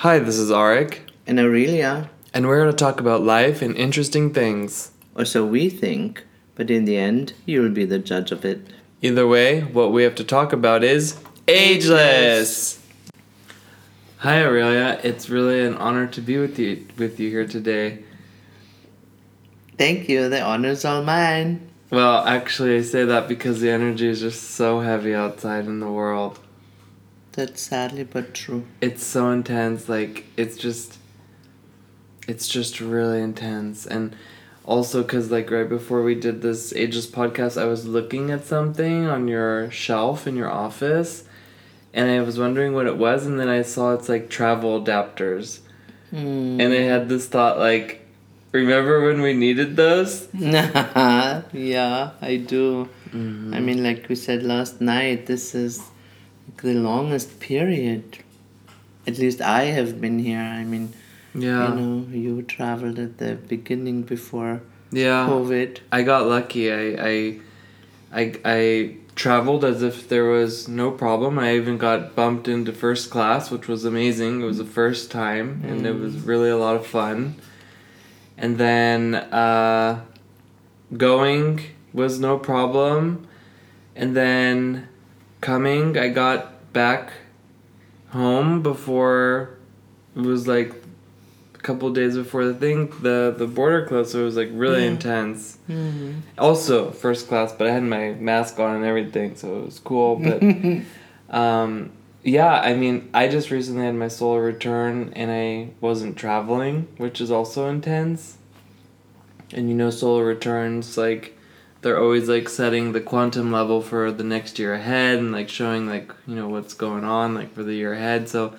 Hi, this is Arik, And Aurelia, and we're going to talk about life and interesting things. or so we think, but in the end, you'll be the judge of it. Either way, what we have to talk about is ageless. Hi, Aurelia. It's really an honor to be with you with you here today. Thank you, the honor's all mine. Well, actually, I say that because the energy is just so heavy outside in the world. That's sadly but true. It's so intense. Like it's just, it's just really intense. And also, cause like right before we did this Ageless podcast, I was looking at something on your shelf in your office, and I was wondering what it was, and then I saw it's like travel adapters, Hmm. and I had this thought like, remember when we needed those? yeah, I do. Mm-hmm. I mean, like we said last night, this is the longest period. At least I have been here. I mean, Yeah. you know, you traveled at the beginning before Yeah. COVID. I got lucky. I I I I traveled as if there was no problem. I even got bumped into first class, which was amazing. It was the first time and it was really a lot of fun. And then uh going was no problem. And then coming, I got back home before it was like a couple days before the thing the the border closed so it was like really Yeah. intense Mm-hmm. also first class but i had my mask on and everything so it was cool but um yeah i mean i just recently had my solar return and i wasn't traveling which is also intense and you know solar returns like they're always like setting the quantum level for the next year ahead and like showing like you know what's going on like for the year ahead. So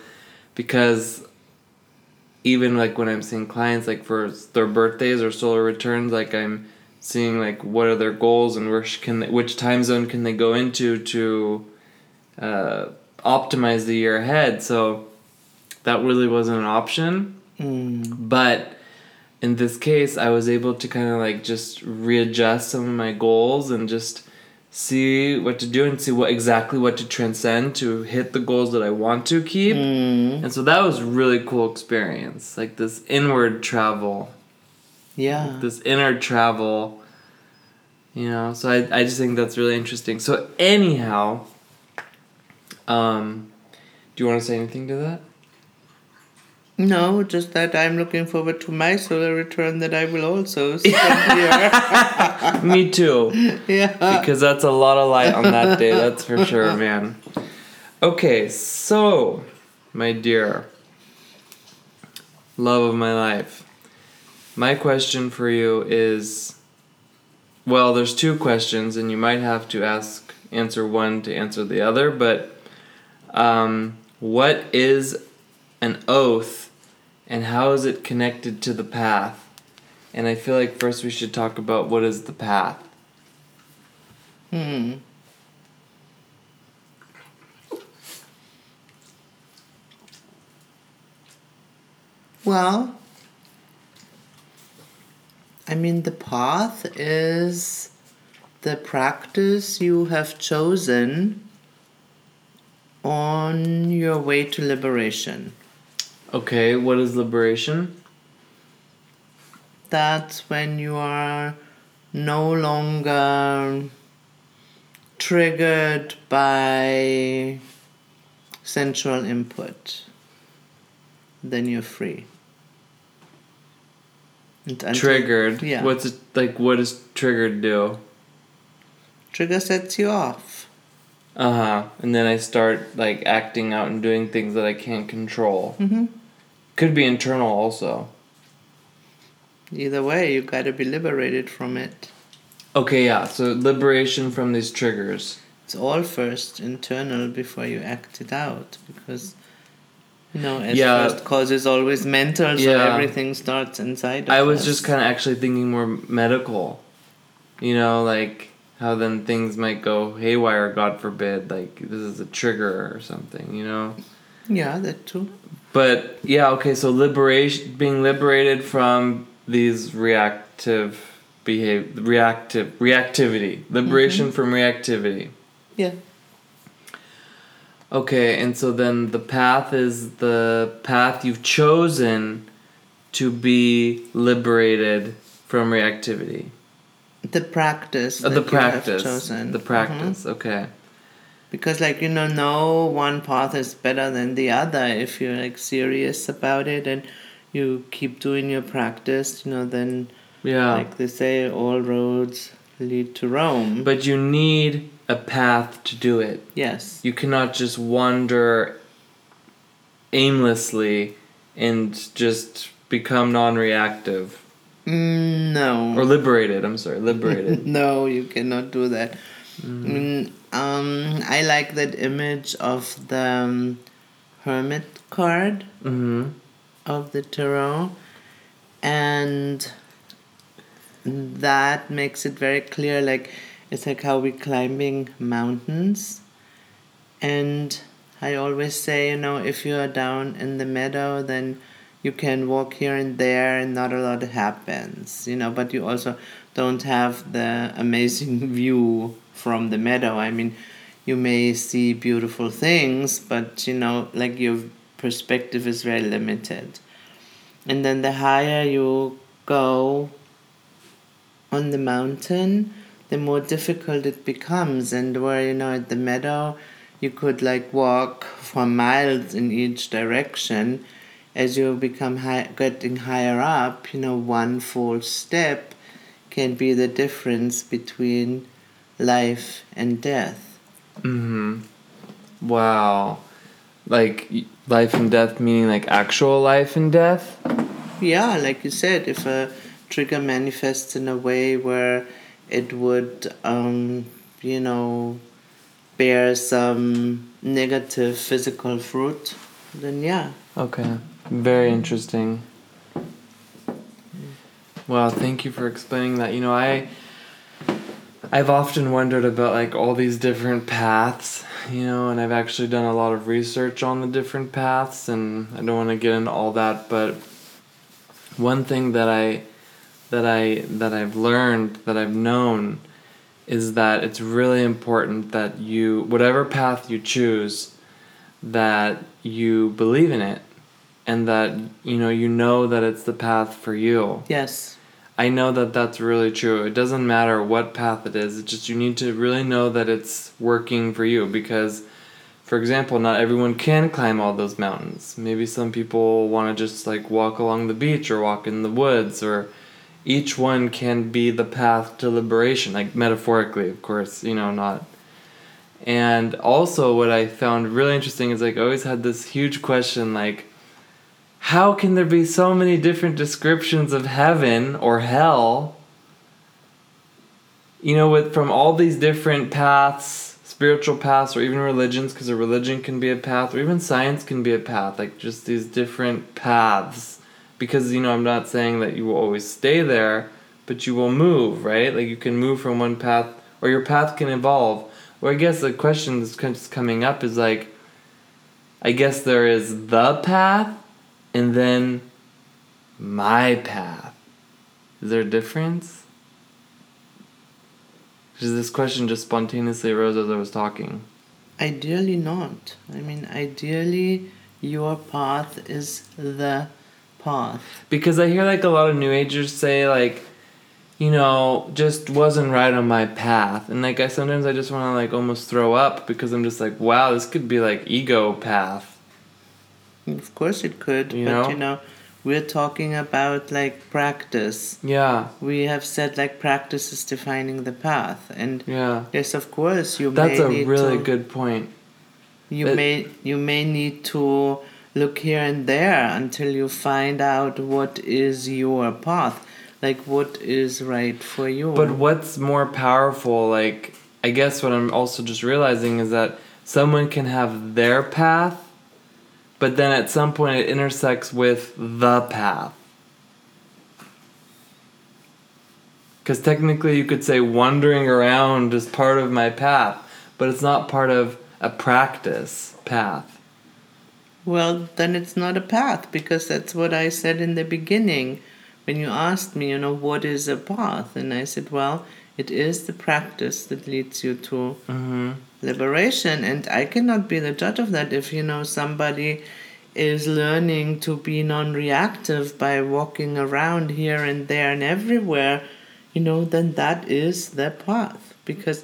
because even like when i'm seeing clients like for their birthdays or solar returns like i'm seeing like what are their goals and where can they, which time zone can they go into to uh, optimize the year ahead. So that really wasn't an option. Mm. but in this case i was able to kind of like just readjust some of my goals and just see what to do and see what exactly what to transcend to hit the goals that i want to keep Mm. and so that was a really cool experience like this inward travel Yeah. this inner travel you know so i, I just think that's really interesting so anyhow um do you want to say anything to that No, just that I'm looking forward to my solar return that I will also spend here. me too yeah. because that's a lot of light on that day that's for sure man okay so my dear love of my life my question for you is well there's two questions and you might have to ask answer one to answer the other but um, what is an oath and how is it connected to the path and i feel like first we should talk about what is the path Hmm. Well, I mean, the path is the practice you have chosen on your way to liberation. Okay, what is liberation? That's when you are no longer triggered by sensual input. Then you're free. And Triggered. Yeah. What's it like? What does triggered do? Trigger sets you off. Uh huh. And then I start like acting out and doing things that I can't control. hmm Could be internal also. Either way, you gotta be liberated from it. Okay, yeah. So liberation from these triggers. It's all first internal before you act it out because you know as Yeah. first cause is always mental, so Yeah. everything starts inside. Of I was us. just kind of actually thinking more medical. You know, like how then things might go haywire, God forbid. Like this is a trigger or something. You know. yeah, that too. But yeah, okay, so liberation being liberated from these reactive behave reactive reactivity. Liberation from reactivity. Yeah. Okay, and so then the path is the path you've chosen to be liberated from reactivity. The practice. Uh, the that you have practice. chosen. The practice. Okay. Because, like, you know, no one path is better than the other. If you're, like, serious about it and you keep doing your practice, you know, then, Yeah. like they say, all roads lead to Rome. but you need a path to do it. yes. You cannot just wander aimlessly and just become non-reactive Mm, no. or liberated. I'm sorry, liberated. no, you cannot do that. Mm. I mean, um, I like that image of the um, hermit card mm-hmm. of the tarot, and that makes it very clear. Like it's like how we're climbing mountains, and I always say, you know, if you are down in the meadow, then you can walk here and there, and not a lot happens, you know. But you also don't have the amazing view from the meadow. I mean, you may see beautiful things, but you know, like your perspective is very limited. And then the higher you go on the mountain, the more difficult it becomes. And where, you know, at the meadow, you could like walk for miles in each direction. As you become high, getting higher up, you know, one false step can be the difference between life and death. Mm-hmm. Wow. Like life and death meaning like actual life and death? Yeah, like you said, if a trigger manifests in a way where it would, um, you know, bear some negative physical fruit, then yeah. Okay. Very interesting. Well, thank you for explaining that. You know, I I've often wondered about like all these different paths, you know, and I've actually done a lot of research on the different paths and I don't want to get into all that, but one thing that I that I that I've learned, that I've known is that it's really important that you whatever path you choose that you believe in it and that you know you know that it's the path for you Yes. I know that that's really true. It doesn't matter what path it is it's just you need to really know that it's working for you because for example not everyone can climb all those mountains. Maybe some people want to just like walk along the beach or walk in the woods or each one can be the path to liberation like metaphorically of course you know not. And also, what I found really interesting is like I always had this huge question like, how can there be so many different descriptions of heaven or hell? You know, with from all these different paths, spiritual paths, or even religions, because a religion can be a path, or even science can be a path, like just these different paths. Because, you know, I'm not saying that you will always stay there, but you will move, right? Like you can move from one path, or your path can evolve. Well, I guess the question that's coming up is like, I guess there is the path, and then my path. Is there a difference? Because this question just spontaneously arose as I was talking. Ideally, not. I mean, ideally, your path is the path. Because I hear like a lot of New Agers say like, you know, just wasn't right on my path, and like I sometimes I just want to like almost throw up because I'm just like, wow, this could be like ego path. Of course, it could, You but know? you know, we're talking about like practice. Yeah, We have said like practice is defining the path, and yeah. yes, of course, you That's a really to, good point. You It- may you may need to look here and there until you find out what is your path, like what is right for you. But what's more powerful, like, I guess what I'm also just realizing is that someone can have their path, but then at some point it intersects with the path. Because technically you could say wandering around is part of my path, but it's not part of a practice path. Well, then it's not a path because that's what I said in the beginning when you asked me, you know, what is a path? And I said, well, It is the practice that leads you to Mm-hmm. liberation, and I cannot be the judge of that. If you know somebody is learning to be non-reactive by walking around here and there and everywhere, you know, then that is their path. Because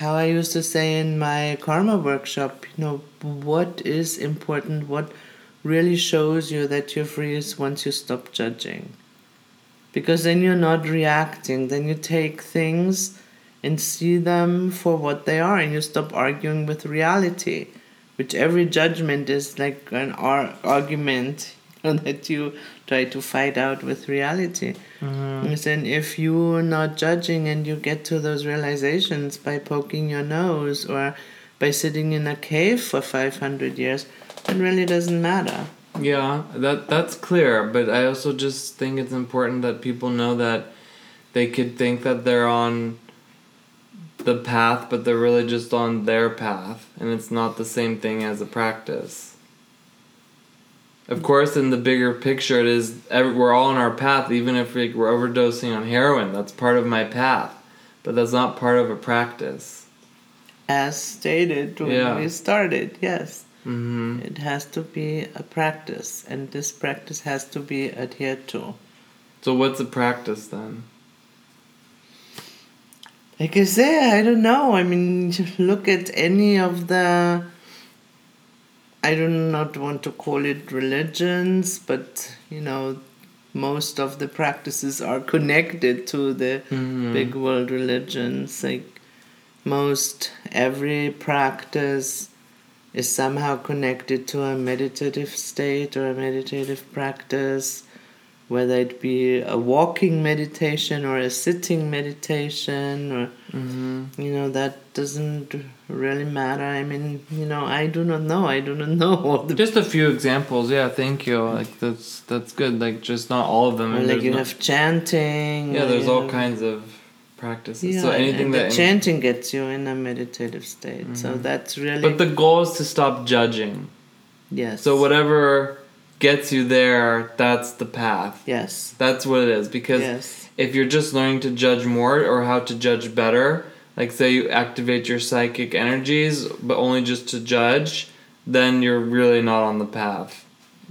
how I used to say in my karma workshop, you know, what is important, what really shows you that you're free is once you stop judging. Because then you're not reacting, then you take things and see them for what they are and you stop arguing with reality, which every judgment is like an ar- argument that you try to fight out with reality. Mm-hmm. And if you're not judging and you get to those realizations by poking your nose or by sitting in a cave for 500 years, it really doesn't matter. Yeah, that that's clear, but I also just think it's important that people know that they could think that they're on the path, but they're really just on their path, and it's not the same thing as a practice. Of course, in the bigger picture, it is every, we're all on our path, even if we, we're overdosing on heroin. That's part of my path, but that's not part of a practice. As stated when Yeah. we started, yes. Mm-hmm. It has to be a practice, and this practice has to be adhered to. So what's a practice then? Like I say, I don't know. I mean, look at any of the. I do not want to call it religions, but you know, most of the practices are connected to the Mhm. big world religions. Like most every practice is somehow connected to a meditative state or a meditative practice, whether it be a walking meditation or a sitting meditation or Mm-hmm. you know that doesn't really matter i mean you know i do not know i do not know Just a few examples, yeah. Thank you. Like that's that's good. Like just not all of them. or like you have chanting yeah, there's all have- kinds of practices. yeah, so anything that. the chanting gets you in a meditative state so Mhm. that's really but the goal is to stop judging. yes So whatever gets you there, that's the path. yes That's what it is. Because yes if you're just learning to judge more or how to judge better, like say you activate your psychic energies, but only just to judge, then you're really not on the path.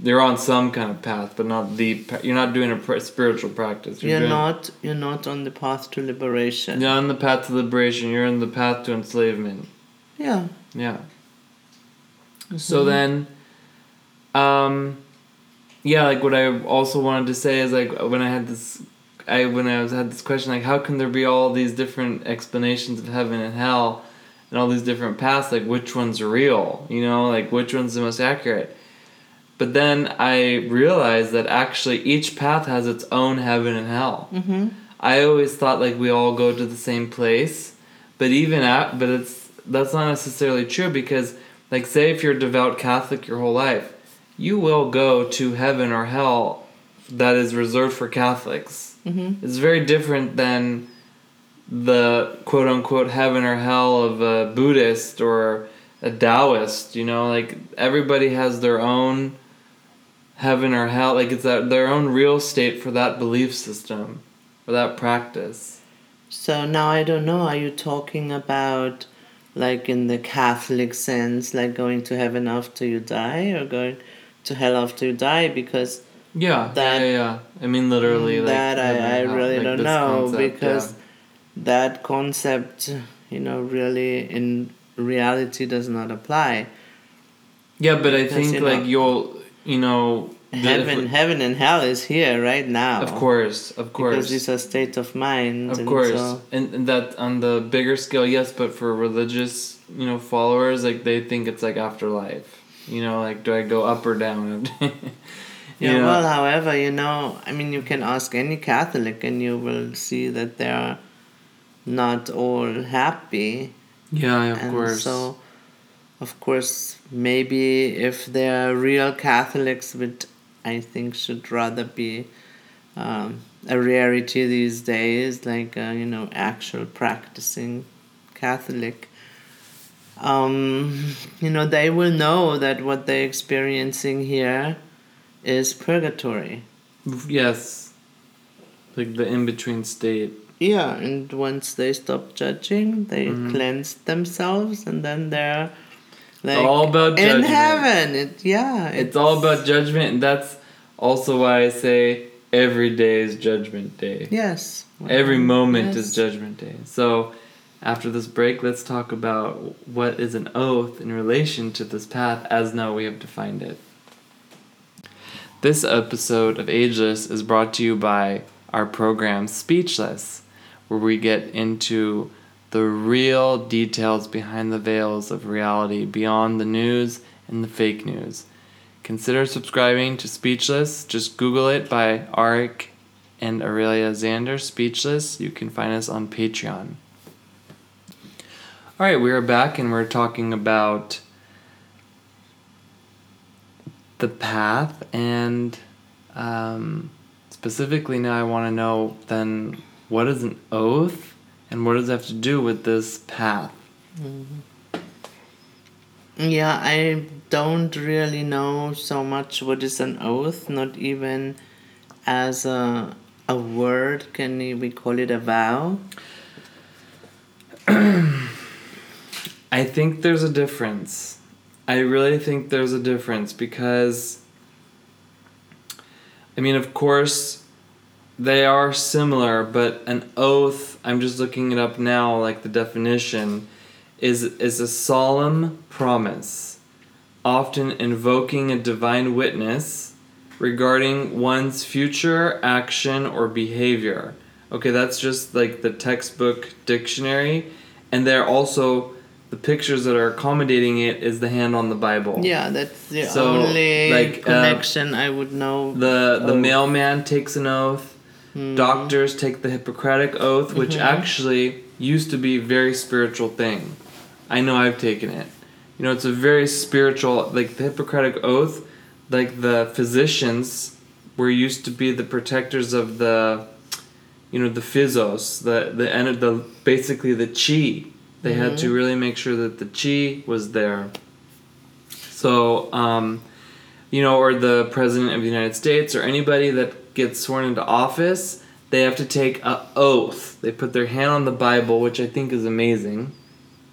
You're on some kind of path, but not the. You're not doing a spiritual practice. you're doing, not you're not on the path to liberation You're on the path to liberation. You're on the path to enslavement. yeah Yeah. So Mhm. then, um, yeah, like what I also wanted to say is like when I had this, I when I was had this question like how can there be all these different explanations of heaven and hell, and all these different paths like which one's real you know like which one's the most accurate. But then I realized that actually each path has its own heaven and hell. mm-hmm. I always thought like we all go to the same place, but even at but it's that's not necessarily true because like say if you're a devout Catholic your whole life, you will go to heaven or hell that is reserved for Catholics. Mm-hmm. It's very different than the quote unquote heaven or hell of a Buddhist or a Taoist, you know, like everybody has their own heaven or hell, like it's a, their own real state for that belief system or that practice. So now I don't know. Are you talking about, like in the Catholic sense, like going to heaven after you die, or going to hell after you die? Because Yeah, That- yeah, yeah, yeah. I mean, literally, like that heaven I, I really like don't know concept, because that concept, you know, really in reality does not apply. yeah. yeah, but I because, think you know, like you'll, you know, Heaven, we- heaven, and hell is here right now. of course, of course, Because these a state of mind. Of and course, so- and, and that on the bigger scale, yes, but for religious, you know, followers, like they think it's like afterlife. You know, like do I go up or down? You Yeah, know? well, however, you know, I mean, you can ask any Catholic and you will see that they are not all happy. yeah, of and course. so, of course, maybe if they're real Catholics, which I think should rather be um, a rarity these days, like, uh, you know, actual practicing Catholic. Um, you know, they will know that what they're experiencing here is purgatory. yes, like the in between state. yeah, and once they stop judging, they Mm-hmm. cleanse themselves, and then they're like all about judgment. in heaven. It yeah, It's all about judgment, and that's also why I say every day is Judgment Day. yes. Every moment Yes. is Judgment Day. So, after this break, let's talk about what is an oath in relation to this path as now we have defined it. This episode of Ageless is brought to you by our program Speechless, where we get into the real details behind the veils of reality beyond the news and the fake news. Consider subscribing to Speechless. Just Google it by Arik and Aurelia Zander, Speechless. You can find us on Patreon. All right, we are back and we're talking about the path and um, specifically now I want to know then what is an oath and what does it have to do with this path? Mm-hmm. Yeah, I don't really know so much what is an oath, not even as a a word. Can we call it a vow? I think there's a difference. I really think there's a difference because, I mean, of course, they are similar, but an oath, I'm just looking it up now, like the definition, is, is a solemn promise, often invoking a divine witness regarding one's future action or behavior. Okay, that's just like the textbook dictionary, and they're also the pictures that are accommodating it is the hand on the Bible. Yeah, that's the So, only like, uh, connection I would know. The the mailman takes an oath. Mm-hmm. Doctors take the Hippocratic oath, which mm-hmm. actually used to be a very spiritual thing. I know I've taken it. You know, it's a very spiritual like the Hippocratic oath, like the physicians were used to be the protectors of the you know, the physos, the the and the basically the chi. They had to mm-hmm. really make sure that the chi was there. So, um, you know, or the president of the United States or anybody that gets sworn into office, they have to take a oath. They put their hand on the Bible, which I think is amazing.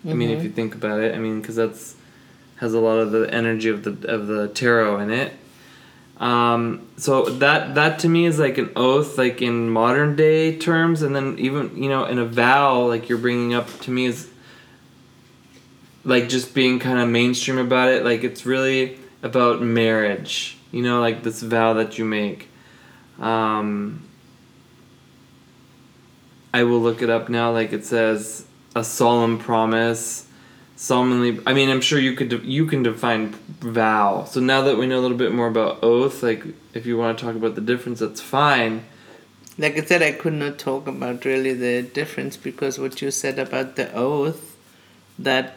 I mean, if you think about it, I mean, because that's has a lot of the energy of the of the tarot in it. Um, so that that to me is like an oath, like in modern day terms, and then even you know in a vow, like you're bringing up to me is like just being kind of mainstream about it. Like it's really about marriage, you know, like this vow that you make. Um, I will look it up now. Like it says a solemn promise solemnly i mean i'm sure you could de- you can define vow so now that we know a little bit more about oath like if you want to talk about the difference that's fine Like I said, I could not talk about really the difference because what you said about the oath, that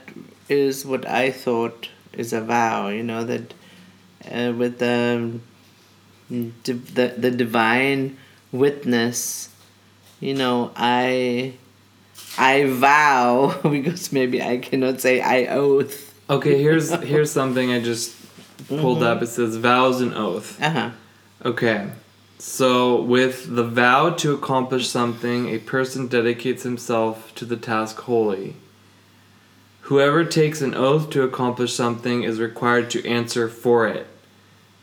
is what I thought is a vow. You know that uh, with the, div- the the divine witness, you know I I vow because maybe I cannot say I oath. okay here's here's something i just pulled up it says vows and oath Uh huh. Okay. So, with the vow to accomplish something, a person dedicates himself to the task wholly. Whoever takes an oath to accomplish something is required to answer for it,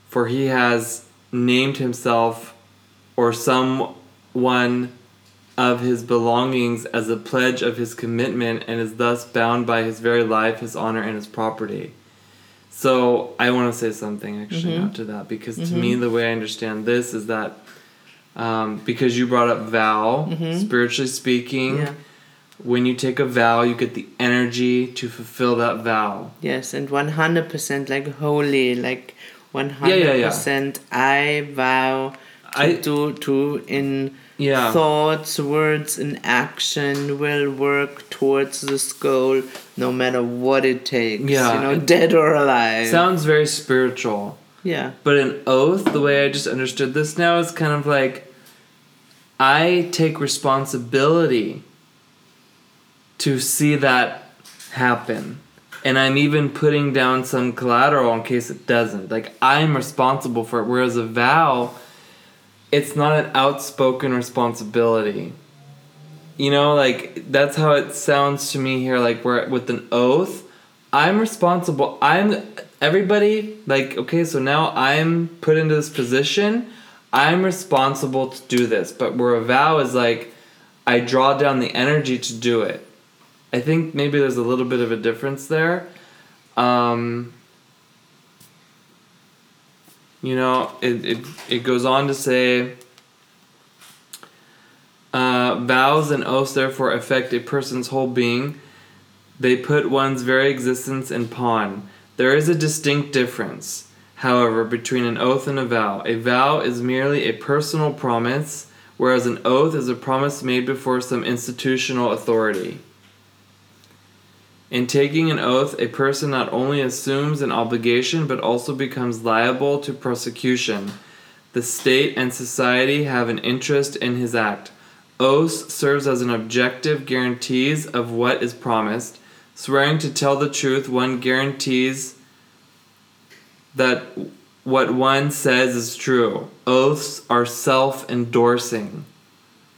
for he has named himself or someone of his belongings as a pledge of his commitment and is thus bound by his very life, his honor, and his property. So I want to say something actually Mm-hmm. to that because to me the way I understand this is that um, because you brought up vow, spiritually speaking, Mm-hmm. Yeah. when you take a vow, you get the energy to fulfill that vow. Yes, and one hundred percent like holy, like one hundred percent. I vow to I- do to in Yeah. thoughts, words, and action will work towards this goal, no matter what it takes. Yeah, you know, dead or alive. Sounds very spiritual. yeah, But an oath, the way I just understood this now, is kind of like I take responsibility to see that happen. And I'm even putting down some collateral in case it doesn't. Like, I'm responsible for it. Whereas a vow, it's not an outspoken responsibility. you know, like that's how it sounds to me here. Like we're with an oath. I'm responsible. I'm everybody. Like okay, so now I'm put into this position. I'm responsible to do this. But where a vow is like, I draw down the energy to do it. I think maybe there's a little bit of a difference there. Um, you know, it, it, it goes on to say uh, vows and oaths therefore affect a person's whole being. They put one's very existence in pawn. There is a distinct difference, however, between an oath and a vow. A vow is merely a personal promise, whereas an oath is a promise made before some institutional authority. In taking an oath, a person not only assumes an obligation but also becomes liable to prosecution. The state and society have an interest in his act. Oaths serves as an objective guarantees of what is promised. Swearing to tell the truth, one guarantees that what one says is true. Oaths are self-endorsing.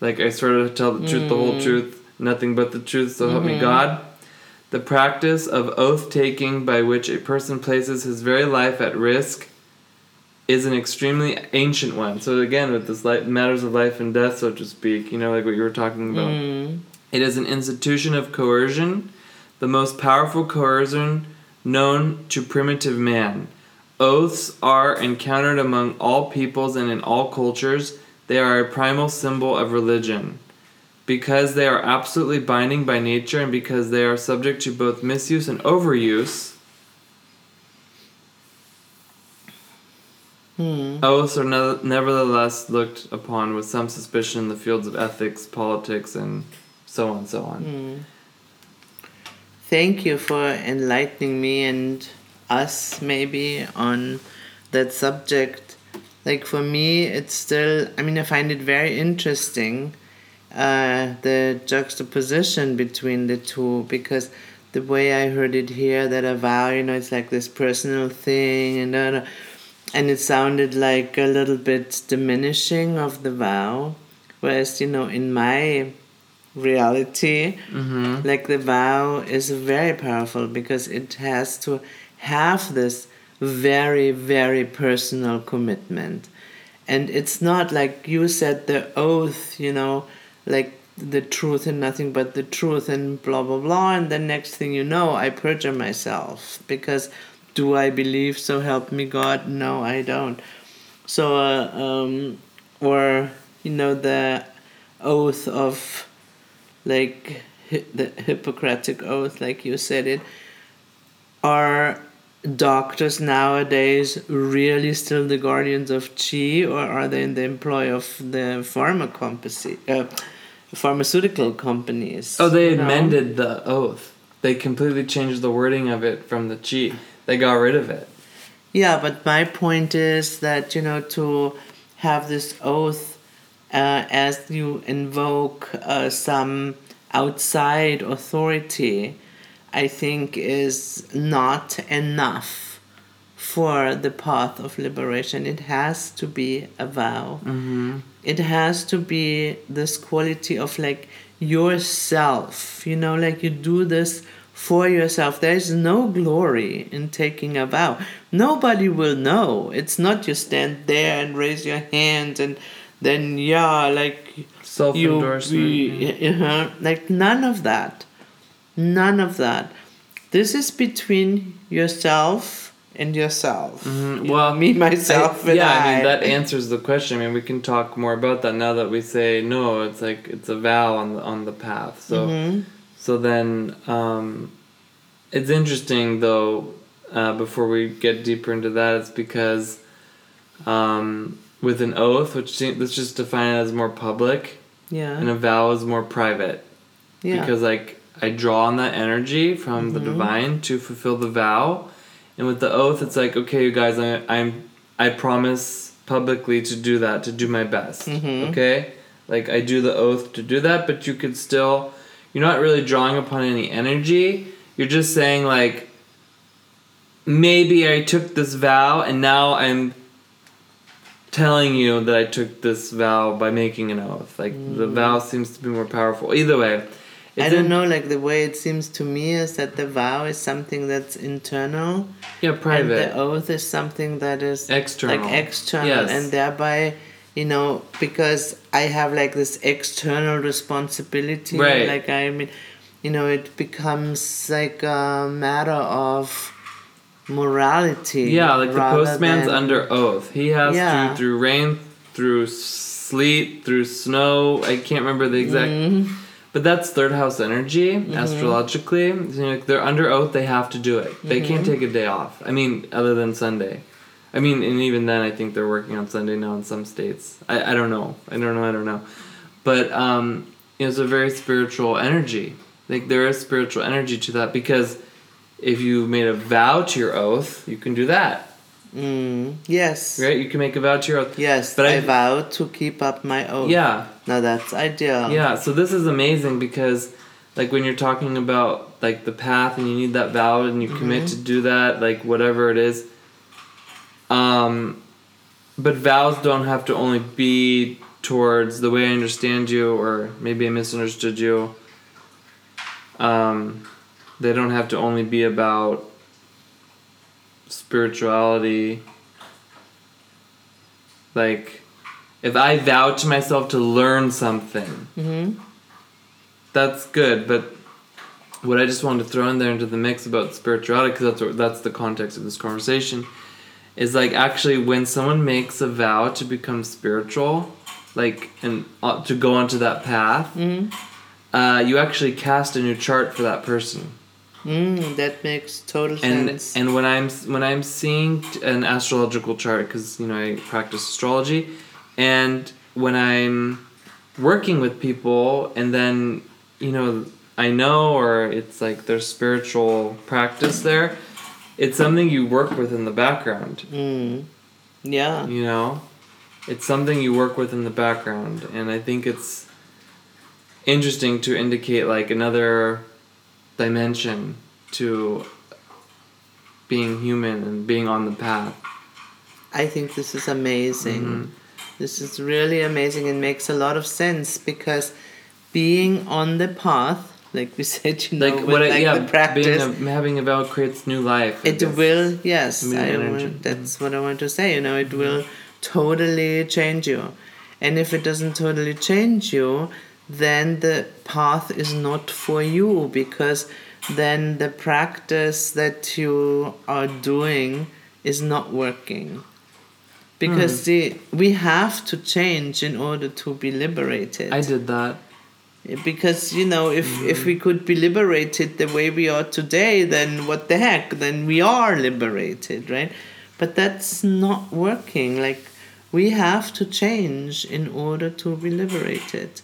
Like I swear to tell the truth, the whole mm. truth, nothing but the truth, so help me mm-hmm. God. The practice of oath taking by which a person places his very life at risk is an extremely ancient one. So again, with this li- matters of life and death, so to speak, you know, like what you were talking about. Mm-hmm. It is an institution of coercion, the most powerful coercion known to primitive man. Oaths are encountered among all peoples and in all cultures. They are a primal symbol of religion because they are absolutely binding by nature and because they are subject to both misuse and overuse, hmm. oaths are ne- nevertheless looked upon with some suspicion in the fields of ethics, politics, and so on and so on. Hmm. Thank you for enlightening me and us maybe on that subject. Like for me, it's still, I mean, I find it very interesting uh, the juxtaposition between the two because the way I heard it here, that a vow, you know, it's like this personal thing and uh, and it sounded like a little bit diminishing of the vow, whereas you know in my reality, like the vow is very powerful because it has to have this very very personal commitment, and it's not like you said the oath, you know, like the truth and nothing but the truth and blah blah blah and the next thing you know i perjure myself because do i believe so help me god? No i don't. So uh, um, or you know the oath of like the hippocratic oath like you said it are doctors nowadays really still the guardians of chi or are they in the employ of the pharma company, uh, pharmaceutical companies Oh, they you know? amended the oath. They completely changed the wording of it from the chi. They got rid of it. Yeah, but my point is that you know to have this oath uh, as you invoke uh, some outside authority, I think is not enough for the path of liberation. It has to be a vow. Mm-hmm. It has to be this quality of like yourself. You know, like you do this for yourself. There is no glory in taking a vow. Nobody will know. It's not you stand there and raise your hand and then yeah, like Self endorsement. we- uh-huh. like none of that. None of that. This is between yourself and yourself. Mhm. You Well, know, me, myself, I, and yeah, I. I mean that answers the question. I mean, we can talk more about that now that we say no. It's like it's a vow on the on the path. So Mhm. so then um, it's interesting though. Uh, before we get deeper into that, it's because um, with an oath, which let's just define it as more public, Yeah. and a vow is more private. yeah. because like I draw on that energy from the Mhm. divine to fulfill the vow, and with the oath, it's like okay, you guys, I, I'm I promise publicly to do that, to do my best. Mhm. Okay, like I do the oath to do that, but you could still, you're not really drawing upon any energy. You're just saying like, maybe I took this vow and now I'm telling you that I took this vow by making an oath. Like the vow seems to be more powerful. Either way, Mm. I don't know, like the way it seems to me is that the vow is something that's internal, Yeah, private. and the oath is something that is external, like external, Yes. and thereby, you know, because I have like this external responsibility, Right. Like I mean, you know, it becomes like a matter of morality. Yeah, like the postman's than- under oath. He has Yeah. to through rain, through sleet, through snow. I can't remember the exact. Mhm. But that's third house energy Mm-hmm. astrologically. So, like they're under oath, they have to do it. They can't Mm-hmm. take a day off. I mean, other than Sunday. I mean, and even then, I think they're working on Sunday now in some states. I, I don't know. I don't know. I don't know. But um, it's a very spiritual energy. Like there is spiritual energy to that because if you made a vow to your oath, you can do that, Mm, yes. right? You can make a vow to your oath. Yes, But I, I- vow to keep up my oath. Yeah, Now that's ideal. Yeah, so this is amazing because like when you're talking about like the path and you need that vow and you commit to do that, like whatever it is. Um but vows don't have to only be towards the way I understand you or maybe I misunderstood you. Um they don't have to only be about spirituality. Like if I vow to myself to learn something, hmm that's good. But what I just wanted to throw in there into the mix about spirituality, because that's what, that's the context of this conversation, is like actually when someone makes a vow to become spiritual, like and uh, to go onto that path, hmm uh, you actually cast a new chart for that person. Mm, that makes total and sense. and when I'm when I'm seeing an astrological chart because you know I practice astrology, and when I'm working with people and then you know I know or it's like there's spiritual practice there, it's something you work with in the background. mm. Yeah. You know, it's something you work with in the background, and I think it's interesting to indicate like another dimension to being human and being on the path. I think this is amazing. Mhm. This is really amazing and makes a lot of sense because being on the path, like we said, you know, Like with what? I, like yeah, the practice, being a, having a vow creates new life. I it guess. will yes I want, that's what i want to say you know it will totally change you and if it doesn't totally change you then the path is not for you because then the practice that you are doing is not working. Because Hmm. see we have to change in order to be liberated. I did that. because you know if if we could be liberated the way we are today then what the heck? Then we are liberated right? But that's not working. Like we have to change in order to be liberated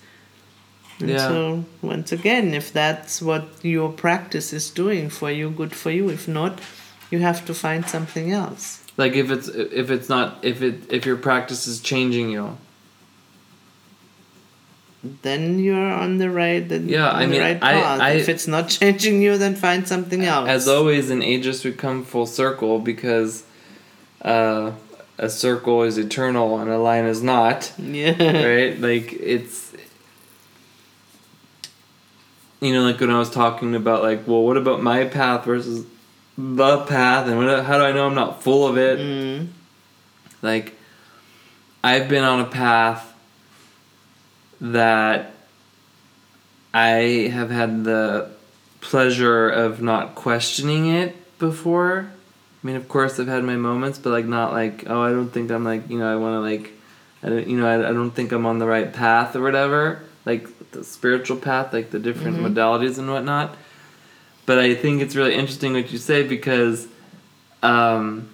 and Yeah. so once again if that's what your practice is doing for you good for you if not you have to find something else Like if it's if it's not if it if your practice is changing you. then you're on the right the, Yeah, I the mean, right I- path. I- if it's not changing you then find something else As always, in ages we come full circle because uh, a circle is eternal and a line is not. yeah right? Like it's you know, like when I was talking about like, well, what about my path versus the path, and what, how do I know I'm not full of it? Mm. Like, I've been on a path that I have had the pleasure of not questioning it before. I mean, of course, I've had my moments, but like not like, oh, I don't think I'm like, you know, I want to like, I don't, you know, I, I don't think I'm on the right path or whatever. Like the spiritual path, like the different Mhm. modalities and whatnot. But I think it's really interesting what you say because um,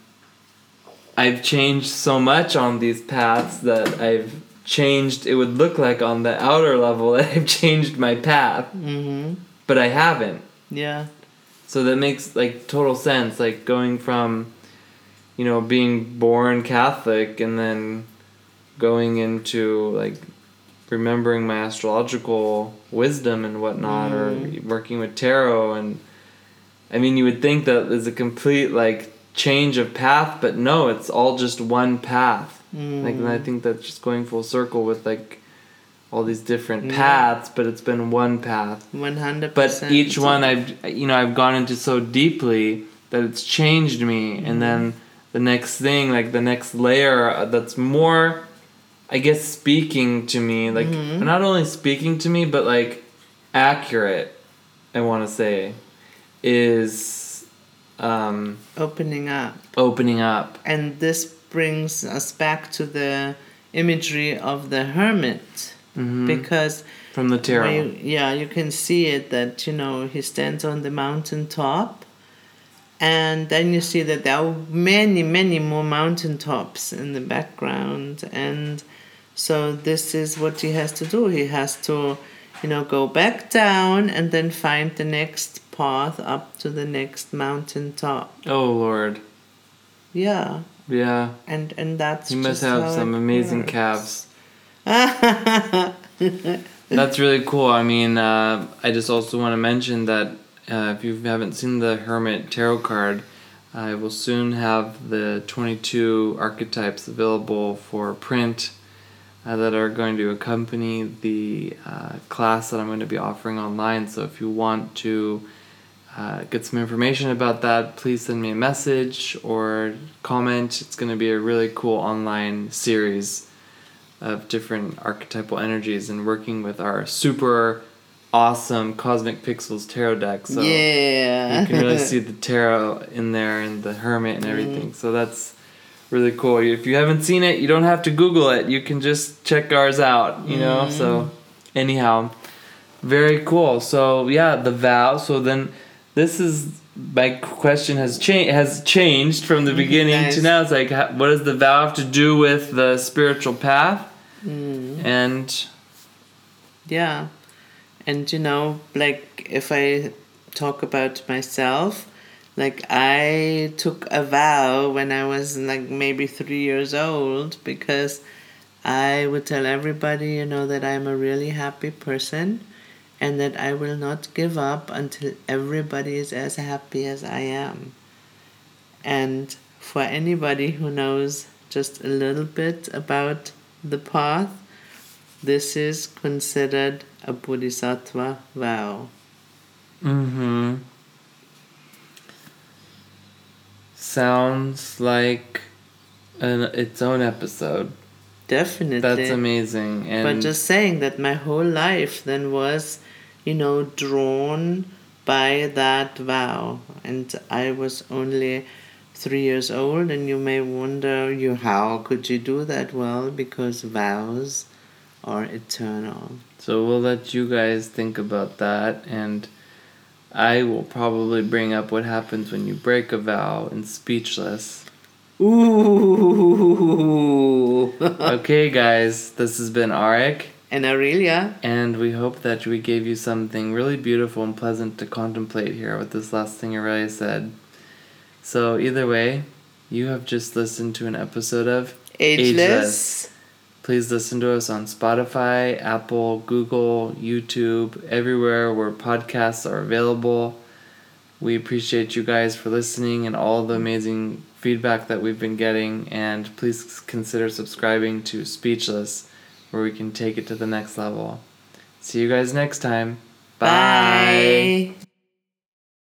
I've changed so much on these paths that I've changed. It would look like on the outer level that I've changed my path, Mm-hmm. but I haven't. Yeah. So that makes like total sense. Like going from, you know, being born Catholic and then going into like remembering my astrological wisdom and whatnot, or working with tarot. And I mean, you would think that there's a complete like change of path, but no, it's all just one path. Like and I think that's just going full circle with like all these different Yeah. paths, but it's been one path. One hundred But each one I've you know I've gone into so deeply that it's changed me, Mm-hmm. and then the next thing, like the next layer uh, that's more, I guess, speaking to me, like Mm-hmm. not only speaking to me, but like accurate. I want to say, is um, opening up. opening up. And this brings us back to the imagery of the hermit. Mhm. Because from the tarot. you, yeah, you can see it that, you know, he stands on the mountain top. And then you see that there are many, many more mountain tops in the background. And so this is what he has to do. He has to, you know, go back down and then find the next path up to the next mountain top. oh Lord, Yeah. yeah. And and that's You must just have some amazing calves. That's really cool. I mean, uh, I just also want to mention that uh, if you haven't seen the Hermit Tarot card, I will soon have the 22 archetypes available for print uh, that are going to accompany the uh, class that I'm going to be offering online. So if you want to uh, get some information about that, please send me a message or comment. It's going to be a really cool online series of different archetypal energies and working with our super awesome Cosmic Pixels tarot deck. So yeah. you can really see the tarot in there and the hermit and everything. Mm. So that's really cool. If you haven't seen it, you don't have to Google it. You can just check ours out, you know? Mm. So, anyhow, very cool. So, yeah, the vow. So then this is my question has changed has changed from the mm-hmm. beginning Nice. to now. It's like what does the vow have to do with the spiritual path? Mm. And Yeah. And you know, like if I talk about myself, like I took a vow when I was like maybe three years old because I would tell everybody, you know, that I'm a really happy person and that I will not give up until everybody is as happy as I am. And for anybody who knows just a little bit about the path, this is considered a bodhisattva vow. Mm-hmm. Sounds like an its own episode. Definitely. That's amazing. And but just saying that my whole life then was, you know, drawn by that vow. And I was only three years old, and you may wonder, you how could you do that? Well, because vows are eternal. so we'll let you guys think about that and I will probably bring up what happens when you break a vow and speechless. Ooh. okay guys, this has been Arik and Aurelia. and we hope that we gave you something really beautiful and pleasant to contemplate here with this last thing Aurelia said. So either way, you have just listened to an episode of Ageless. Please listen to us on Spotify, Apple, Google, YouTube, everywhere where podcasts are available. We appreciate you guys for listening and all the amazing feedback that we've been getting. And please consider subscribing to Speechless, where we can take it to the next level. See you guys next time. Bye. Bye.